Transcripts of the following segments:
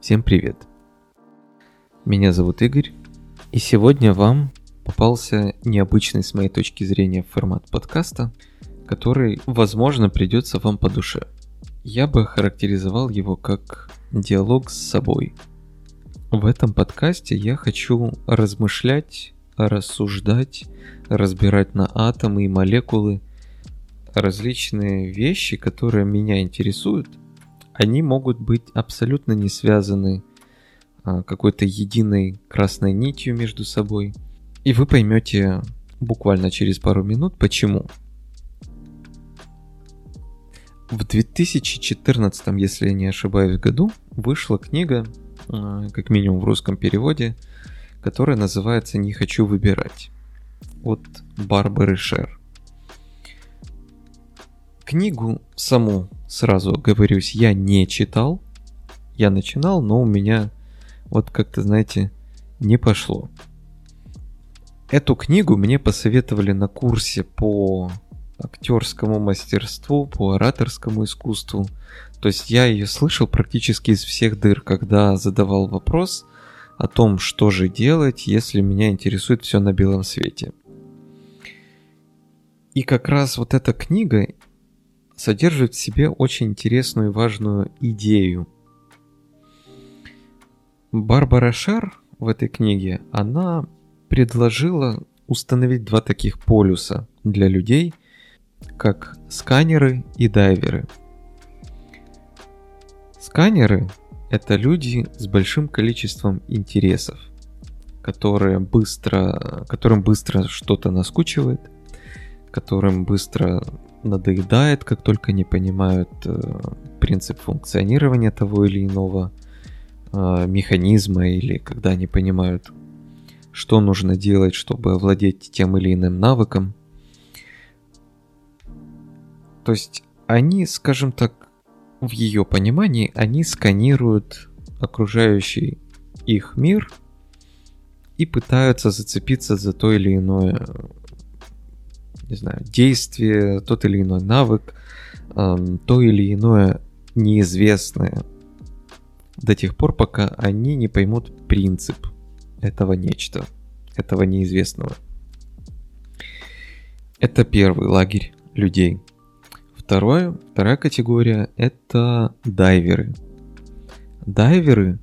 Всем привет! Меня зовут Игорь, и сегодня вам попался необычный с моей точки зрения формат подкаста, который, возможно, придется вам по душе. Я бы характеризовал его как диалог с собой. В этом подкасте я хочу размышлять, рассуждать, разбирать на атомы и молекулы различные вещи, которые меня интересуют – они могут быть абсолютно не связаны а, какой-то единой красной нитью между собой. И вы поймете буквально через пару минут почему. В 2014, если я не ошибаюсь, году вышла книга, а, как минимум в русском переводе, которая называется «Не хочу выбирать» от Барбары Шер. Книгу саму, сразу говорюсь, я не читал. Я начинал, но у меня вот как-то, знаете, не пошло. Эту книгу мне посоветовали на курсе по актерскому мастерству, по ораторскому искусству. То есть я ее слышал практически из всех дыр, когда задавал вопрос о том, что же делать, если меня интересует все на белом свете. И как раз вот эта книга содержит в себе очень интересную и важную идею. Барбара Шар в этой книге, она предложила установить два таких полюса для людей, как сканеры и дайверы. Сканеры – это люди с большим количеством интересов, которые быстро, которым быстро что-то наскучивает, которым быстро надоедает, как только не понимают э, принцип функционирования того или иного э, механизма или когда не понимают, что нужно делать, чтобы овладеть тем или иным навыком. То есть они, скажем так, в ее понимании, они сканируют окружающий их мир и пытаются зацепиться за то или иное не знаю, действие, тот или иной навык, то или иное неизвестное до тех пор, пока они не поймут принцип этого нечто, этого неизвестного. Это первый лагерь людей. Второе, вторая категория – это дайверы. Дайверы,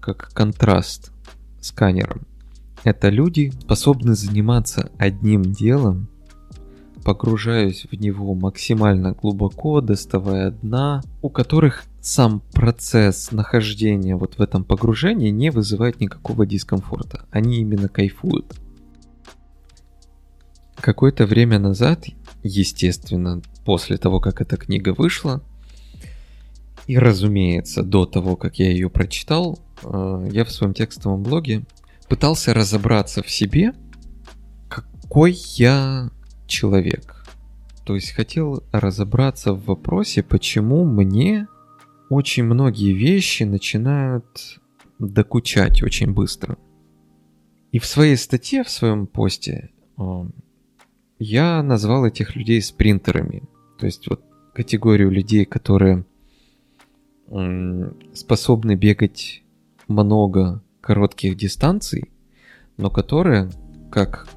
как контраст сканером, это люди, способны заниматься одним делом погружаюсь в него максимально глубоко, доставая дна, у которых сам процесс нахождения вот в этом погружении не вызывает никакого дискомфорта. Они именно кайфуют. Какое-то время назад, естественно, после того, как эта книга вышла, и, разумеется, до того, как я ее прочитал, э, я в своем текстовом блоге пытался разобраться в себе, какой я человек. То есть хотел разобраться в вопросе, почему мне очень многие вещи начинают докучать очень быстро. И в своей статье, в своем посте, я назвал этих людей спринтерами. То есть вот категорию людей, которые способны бегать много коротких дистанций, но которые, как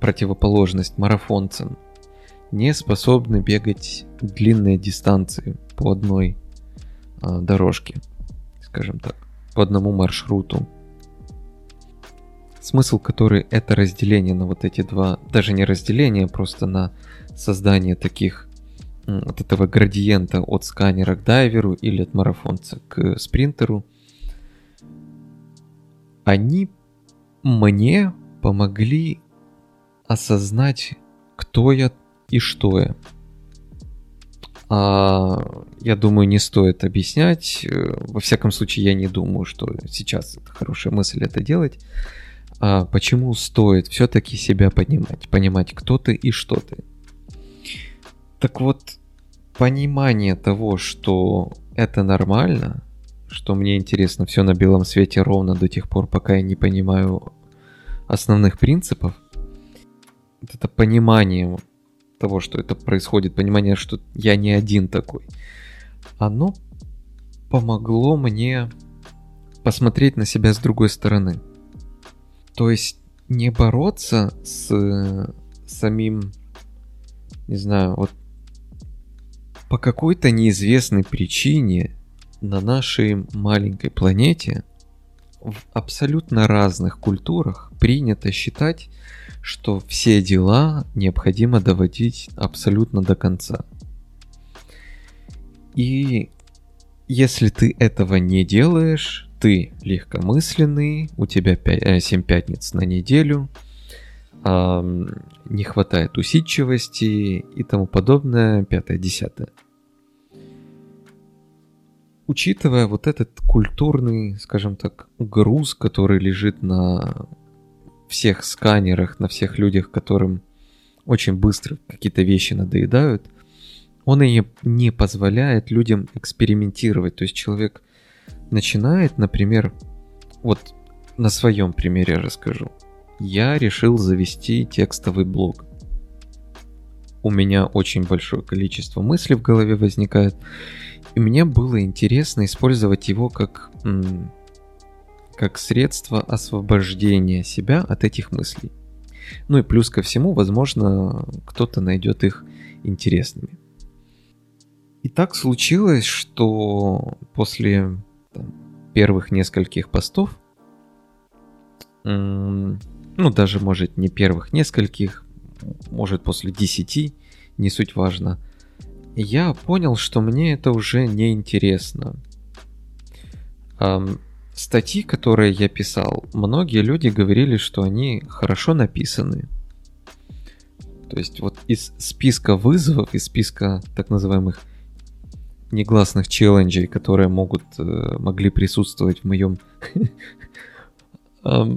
противоположность марафонцам, не способны бегать длинные дистанции по одной а, дорожке, скажем так, по одному маршруту. Смысл который это разделение на вот эти два, даже не разделение, просто на создание таких от этого градиента от сканера к дайверу или от марафонца к спринтеру, они мне помогли осознать, кто я и что я. А, я думаю, не стоит объяснять. Э, во всяком случае, я не думаю, что сейчас это хорошая мысль это делать. А почему стоит все-таки себя понимать, понимать, кто ты и что ты. Так вот, понимание того, что это нормально, что мне интересно все на белом свете ровно до тех пор, пока я не понимаю основных принципов, вот это понимание того, что это происходит, понимание, что я не один такой, оно помогло мне посмотреть на себя с другой стороны. То есть не бороться с самим, не знаю, вот по какой-то неизвестной причине на нашей маленькой планете в абсолютно разных культурах принято считать, что все дела необходимо доводить абсолютно до конца. И если ты этого не делаешь, ты легкомысленный, у тебя 5, 7 э, пятниц на неделю, не хватает усидчивости и тому подобное, пятое-десятое. Учитывая вот этот культурный, скажем так, груз, который лежит на всех сканерах, на всех людях, которым очень быстро какие-то вещи надоедают, он и не позволяет людям экспериментировать. То есть человек начинает, например, вот на своем примере расскажу. Я решил завести текстовый блог. У меня очень большое количество мыслей в голове возникает, и мне было интересно использовать его как как средство освобождения себя от этих мыслей. Ну и плюс ко всему, возможно, кто-то найдет их интересными. И так случилось, что после там, первых нескольких постов, ну даже может не первых нескольких, может после десяти, не суть важно, я понял, что мне это уже не интересно статьи, которые я писал, многие люди говорили, что они хорошо написаны. То есть вот из списка вызовов, из списка так называемых негласных челленджей, которые могут, э, могли присутствовать в моем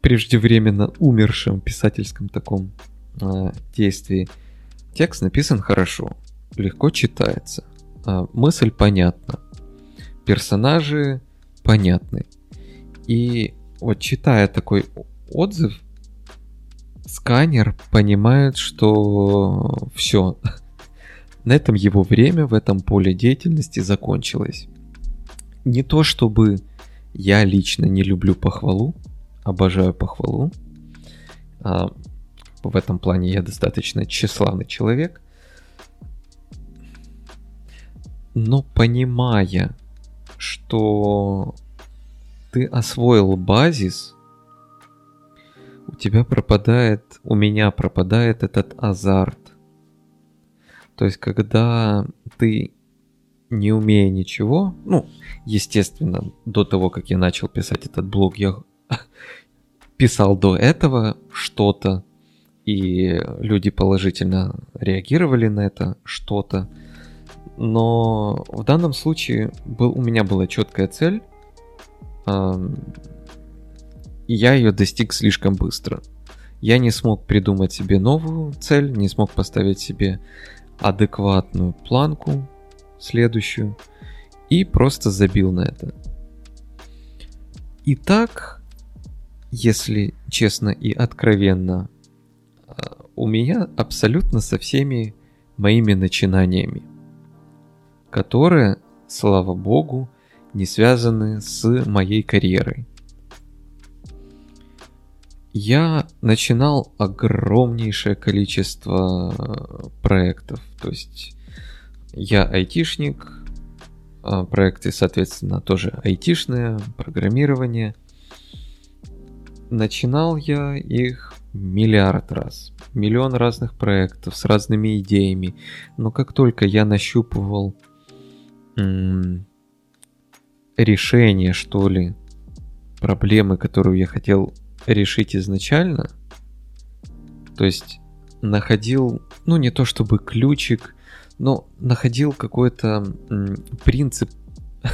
преждевременно умершем писательском таком а, действии, текст написан хорошо, легко читается, а, мысль понятна, персонажи понятны. И вот читая такой отзыв, сканер понимает, что все, на этом его время в этом поле деятельности закончилось. Не то чтобы я лично не люблю похвалу, обожаю похвалу. А, в этом плане я достаточно тщеславный человек. Но понимая, что ты освоил базис, у тебя пропадает, у меня пропадает этот азарт. То есть, когда ты, не умея ничего, ну, естественно, до того, как я начал писать этот блог, я писал до этого что-то, и люди положительно реагировали на это что-то но в данном случае был, у меня была четкая цель, и я ее достиг слишком быстро. Я не смог придумать себе новую цель, не смог поставить себе адекватную планку следующую и просто забил на это. Итак, если честно и откровенно, у меня абсолютно со всеми моими начинаниями – которые, слава богу, не связаны с моей карьерой. Я начинал огромнейшее количество э, проектов. То есть я айтишник, а проекты, соответственно, тоже айтишные, программирование. Начинал я их миллиард раз. Миллион разных проектов с разными идеями. Но как только я нащупывал решение, что ли, проблемы, которую я хотел решить изначально. То есть находил, ну не то чтобы ключик, но находил какой-то принцип.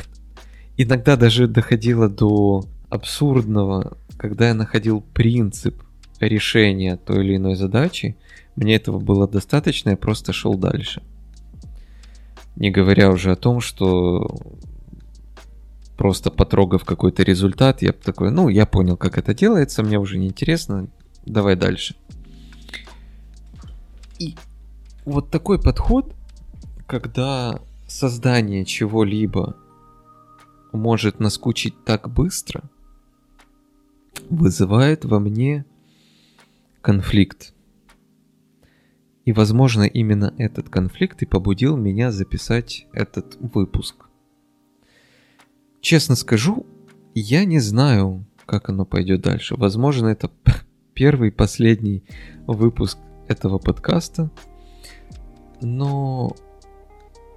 Иногда даже доходило до абсурдного, когда я находил принцип решения той или иной задачи, мне этого было достаточно, я просто шел дальше. Не говоря уже о том, что просто потрогав какой-то результат, я такой, ну, я понял, как это делается, мне уже не интересно, давай дальше. И вот такой подход, когда создание чего-либо может наскучить так быстро, вызывает во мне конфликт. И, возможно, именно этот конфликт и побудил меня записать этот выпуск. Честно скажу, я не знаю, как оно пойдет дальше. Возможно, это первый, последний выпуск этого подкаста. Но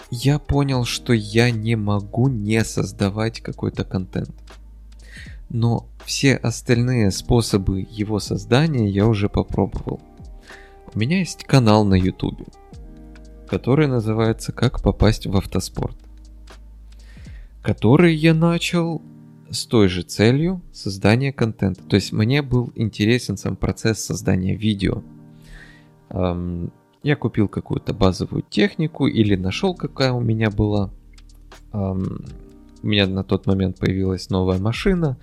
я понял, что я не могу не создавать какой-то контент. Но все остальные способы его создания я уже попробовал. У меня есть канал на YouTube, который называется «Как попасть в автоспорт», который я начал с той же целью создания контента. То есть мне был интересен сам процесс создания видео. Я купил какую-то базовую технику или нашел, какая у меня была. У меня на тот момент появилась новая машина,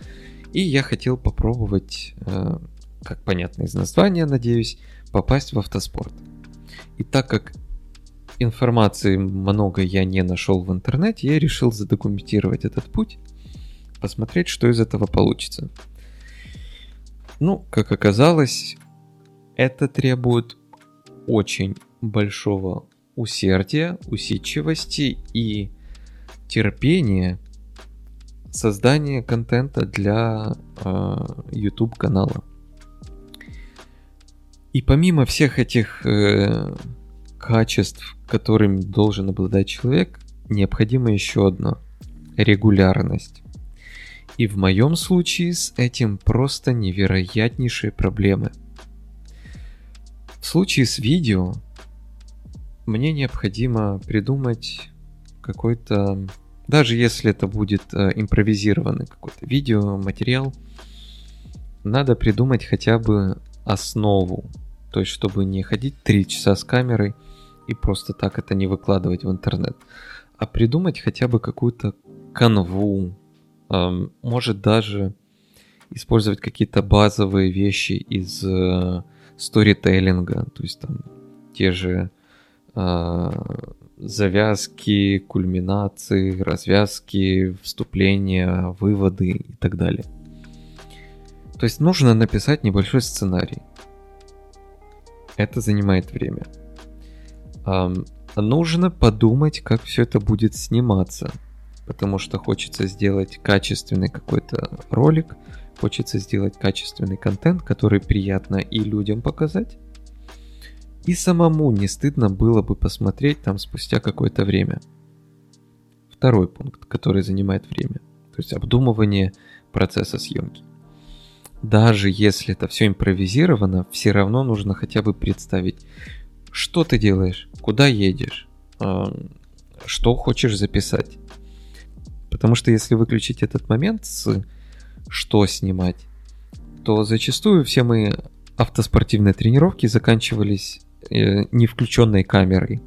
и я хотел попробовать, э, как понятно из названия, надеюсь, попасть в автоспорт. И так как информации много я не нашел в интернете, я решил задокументировать этот путь, посмотреть, что из этого получится. Ну, как оказалось, это требует очень большого усердия, усидчивости и терпения создания контента для э, YouTube канала. И помимо всех этих э, качеств, которыми должен обладать человек, необходимо еще одно – регулярность. И в моем случае с этим просто невероятнейшие проблемы. В случае с видео мне необходимо придумать какой-то, даже если это будет э, импровизированный какой-то видео, материал, надо придумать хотя бы основу. То есть, чтобы не ходить 3 часа с камерой и просто так это не выкладывать в интернет, а придумать хотя бы какую-то канву, эм, может даже использовать какие-то базовые вещи из э, сторителлинга, то есть там те же э, завязки, кульминации, развязки, вступления, выводы и так далее. То есть нужно написать небольшой сценарий. Это занимает время. Um, нужно подумать, как все это будет сниматься. Потому что хочется сделать качественный какой-то ролик, хочется сделать качественный контент, который приятно и людям показать. И самому не стыдно было бы посмотреть там спустя какое-то время. Второй пункт, который занимает время. То есть обдумывание процесса съемки даже если это все импровизировано, все равно нужно хотя бы представить, что ты делаешь, куда едешь, что хочешь записать. Потому что если выключить этот момент с что снимать, то зачастую все мои автоспортивные тренировки заканчивались э, не включенной камерой.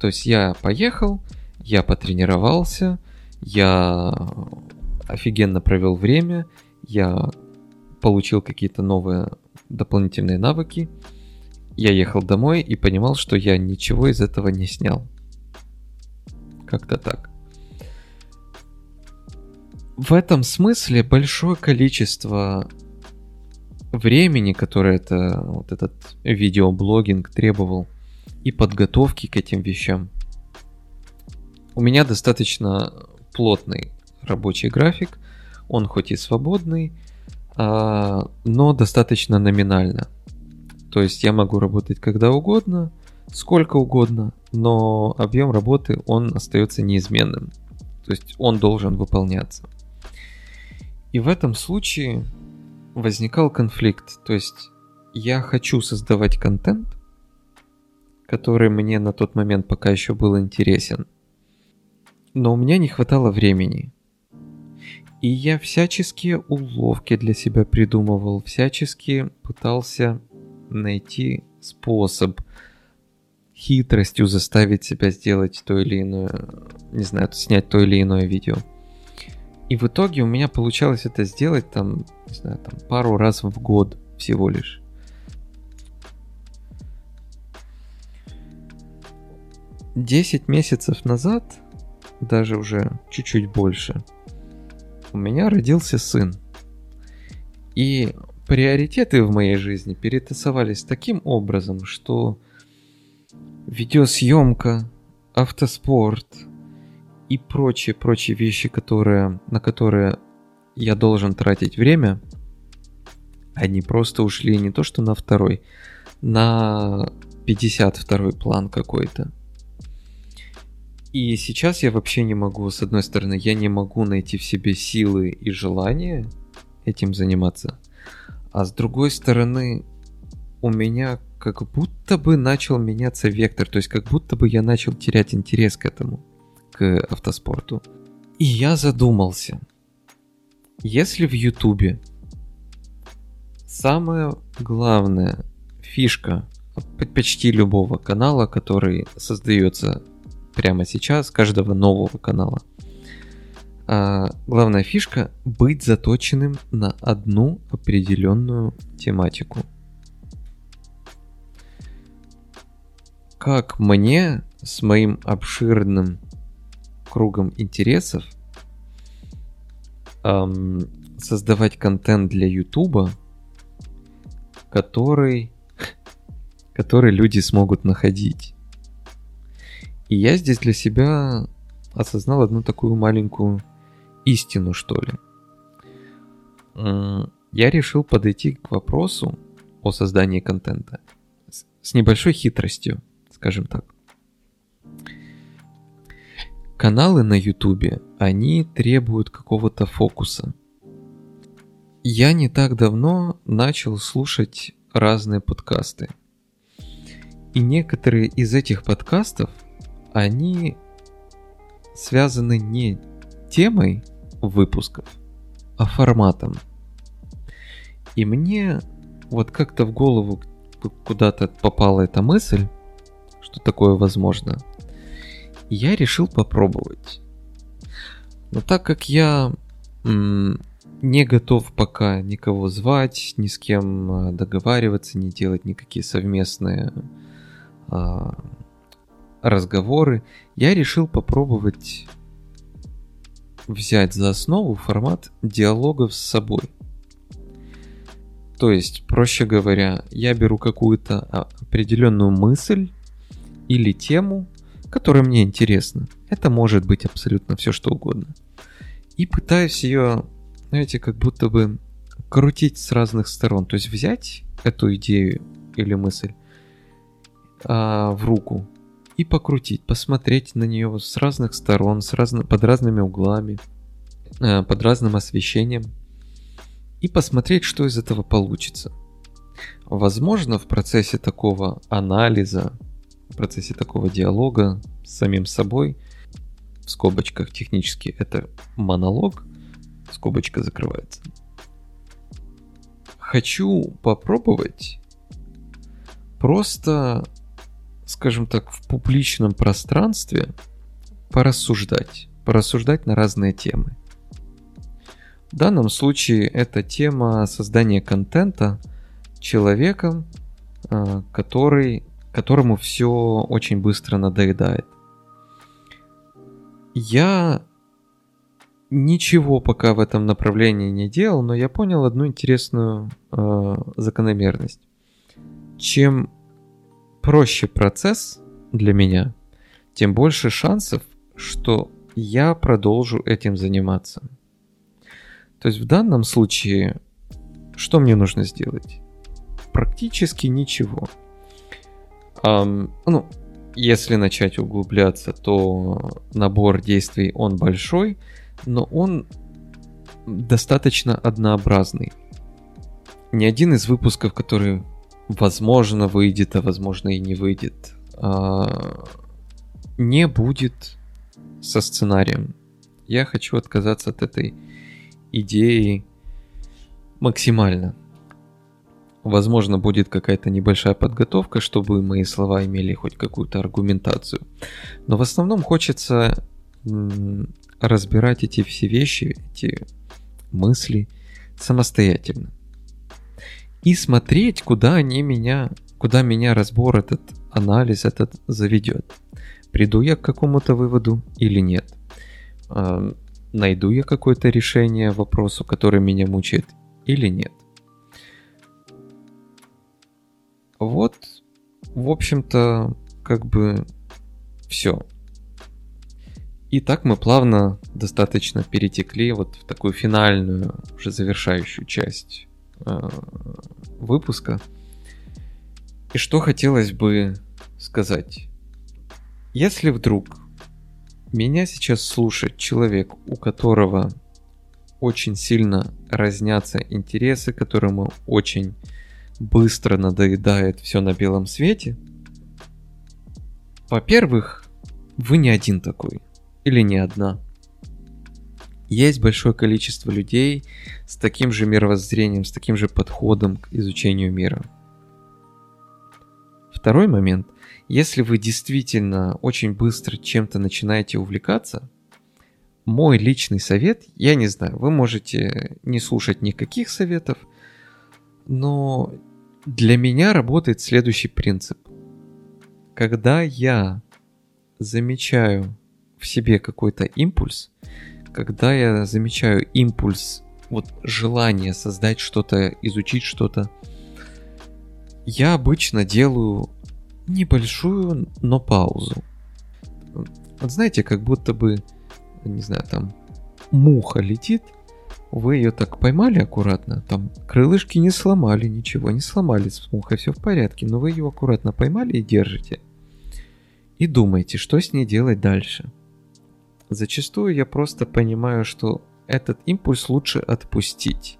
То есть я поехал, я потренировался, я офигенно провел время, я получил какие-то новые дополнительные навыки. Я ехал домой и понимал, что я ничего из этого не снял. Как-то так. В этом смысле большое количество времени, которое это, вот этот видеоблогинг требовал, и подготовки к этим вещам. У меня достаточно плотный рабочий график, он хоть и свободный, а, но достаточно номинально. То есть я могу работать когда угодно, сколько угодно, но объем работы он остается неизменным. То есть он должен выполняться. И в этом случае возникал конфликт. То есть я хочу создавать контент, который мне на тот момент пока еще был интересен. Но у меня не хватало времени. И я всяческие уловки для себя придумывал, всячески пытался найти способ хитростью заставить себя сделать то или иное, не знаю, снять то или иное видео. И в итоге у меня получалось это сделать там, не знаю, там пару раз в год всего лишь. Десять месяцев назад даже уже чуть-чуть больше, у меня родился сын. И приоритеты в моей жизни перетасовались таким образом, что видеосъемка, автоспорт и прочие-прочие вещи, которые, на которые я должен тратить время, они просто ушли не то что на второй, на 52 план какой-то. И сейчас я вообще не могу, с одной стороны, я не могу найти в себе силы и желание этим заниматься, а с другой стороны, у меня как будто бы начал меняться вектор, то есть как будто бы я начал терять интерес к этому, к автоспорту. И я задумался, если в Ютубе самая главная фишка почти любого канала, который создается прямо сейчас, каждого нового канала. А, главная фишка — быть заточенным на одну определенную тематику. Как мне с моим обширным кругом интересов эм, создавать контент для Ютуба, который, который люди смогут находить. И я здесь для себя осознал одну такую маленькую истину, что ли. Я решил подойти к вопросу о создании контента с небольшой хитростью, скажем так. Каналы на Ютубе, они требуют какого-то фокуса. Я не так давно начал слушать разные подкасты. И некоторые из этих подкастов они связаны не темой выпусков, а форматом. И мне вот как-то в голову куда-то попала эта мысль, что такое возможно. Я решил попробовать. Но так как я не готов пока никого звать, ни с кем а, договариваться, не делать никакие совместные а, разговоры, я решил попробовать взять за основу формат диалогов с собой. То есть, проще говоря, я беру какую-то определенную мысль или тему, которая мне интересна. Это может быть абсолютно все что угодно. И пытаюсь ее, знаете, как будто бы крутить с разных сторон. То есть взять эту идею или мысль а, в руку и покрутить, посмотреть на нее с разных сторон, с разно, под разными углами, э, под разным освещением и посмотреть, что из этого получится. Возможно, в процессе такого анализа, в процессе такого диалога с самим собой, в скобочках технически это монолог, скобочка закрывается. Хочу попробовать просто скажем так, в публичном пространстве порассуждать, порассуждать на разные темы. В данном случае это тема создания контента человеком, а, который, которому все очень быстро надоедает. Я ничего пока в этом направлении не делал, но я понял одну интересную э, закономерность. Чем проще процесс для меня, тем больше шансов, что я продолжу этим заниматься. То есть в данном случае, что мне нужно сделать? Практически ничего. Um, ну, если начать углубляться, то набор действий он большой, но он достаточно однообразный. Ни один из выпусков, который возможно выйдет, а возможно и не выйдет, а, не будет со сценарием. Я хочу отказаться от этой идеи максимально. Возможно, будет какая-то небольшая подготовка, чтобы мои слова имели хоть какую-то аргументацию. Но в основном хочется разбирать эти все вещи, эти мысли самостоятельно и смотреть, куда они меня, куда меня разбор этот, анализ этот заведет. Приду я к какому-то выводу или нет. найду я какое-то решение вопросу, который меня мучает, или нет. Вот, в общем-то, как бы все. И так мы плавно достаточно перетекли вот в такую финальную, уже завершающую часть э, выпуска. И что хотелось бы сказать. Если вдруг меня сейчас слушает человек, у которого очень сильно разнятся интересы, которому очень быстро надоедает все на белом свете, во-первых, вы не один такой. Или не одна. Есть большое количество людей с таким же мировоззрением, с таким же подходом к изучению мира. Второй момент. Если вы действительно очень быстро чем-то начинаете увлекаться, мой личный совет, я не знаю, вы можете не слушать никаких советов, но для меня работает следующий принцип. Когда я замечаю в себе какой-то импульс, когда я замечаю импульс, вот желание создать что-то, изучить что-то, я обычно делаю небольшую, но паузу. Вот знаете, как будто бы, не знаю, там муха летит, вы ее так поймали аккуратно, там крылышки не сломали, ничего не сломали с мухой, все в порядке, но вы ее аккуратно поймали и держите. И думаете, что с ней делать дальше. Зачастую я просто понимаю, что этот импульс лучше отпустить.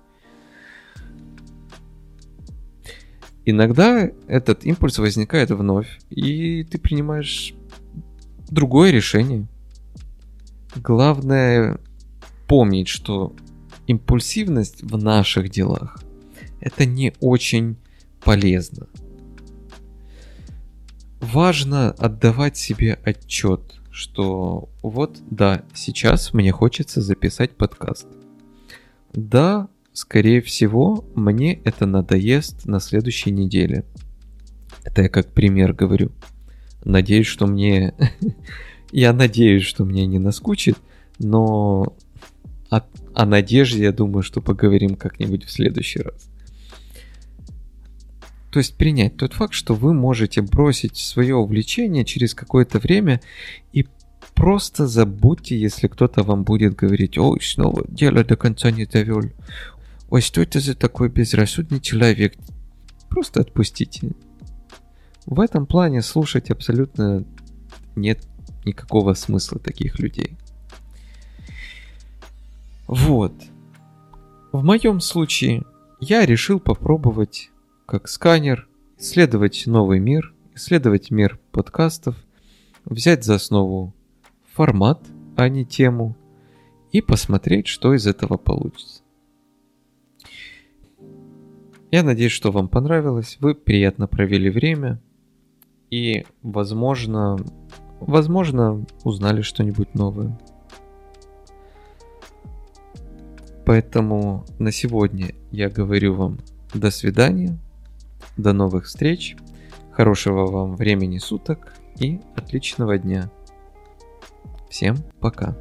Иногда этот импульс возникает вновь, и ты принимаешь другое решение. Главное помнить, что импульсивность в наших делах это не очень полезно. Важно отдавать себе отчет, что вот, да, сейчас мне хочется записать подкаст. Да, скорее всего, мне это надоест на следующей неделе. Это я как пример говорю. Надеюсь, что мне... я надеюсь, что мне не наскучит, но о, о надежде я думаю, что поговорим как-нибудь в следующий раз. То есть принять тот факт, что вы можете бросить свое увлечение через какое-то время и просто забудьте, если кто-то вам будет говорить, ой, снова дело до конца не довел. Ой, что это за такой безрассудный человек? Просто отпустите. В этом плане слушать абсолютно нет никакого смысла таких людей. Вот. В моем случае я решил попробовать как сканер, исследовать новый мир, исследовать мир подкастов, взять за основу формат, а не тему, и посмотреть, что из этого получится. Я надеюсь, что вам понравилось, вы приятно провели время и, возможно, возможно, узнали что-нибудь новое. Поэтому на сегодня я говорю вам до свидания. До новых встреч, хорошего вам времени суток и отличного дня. Всем пока.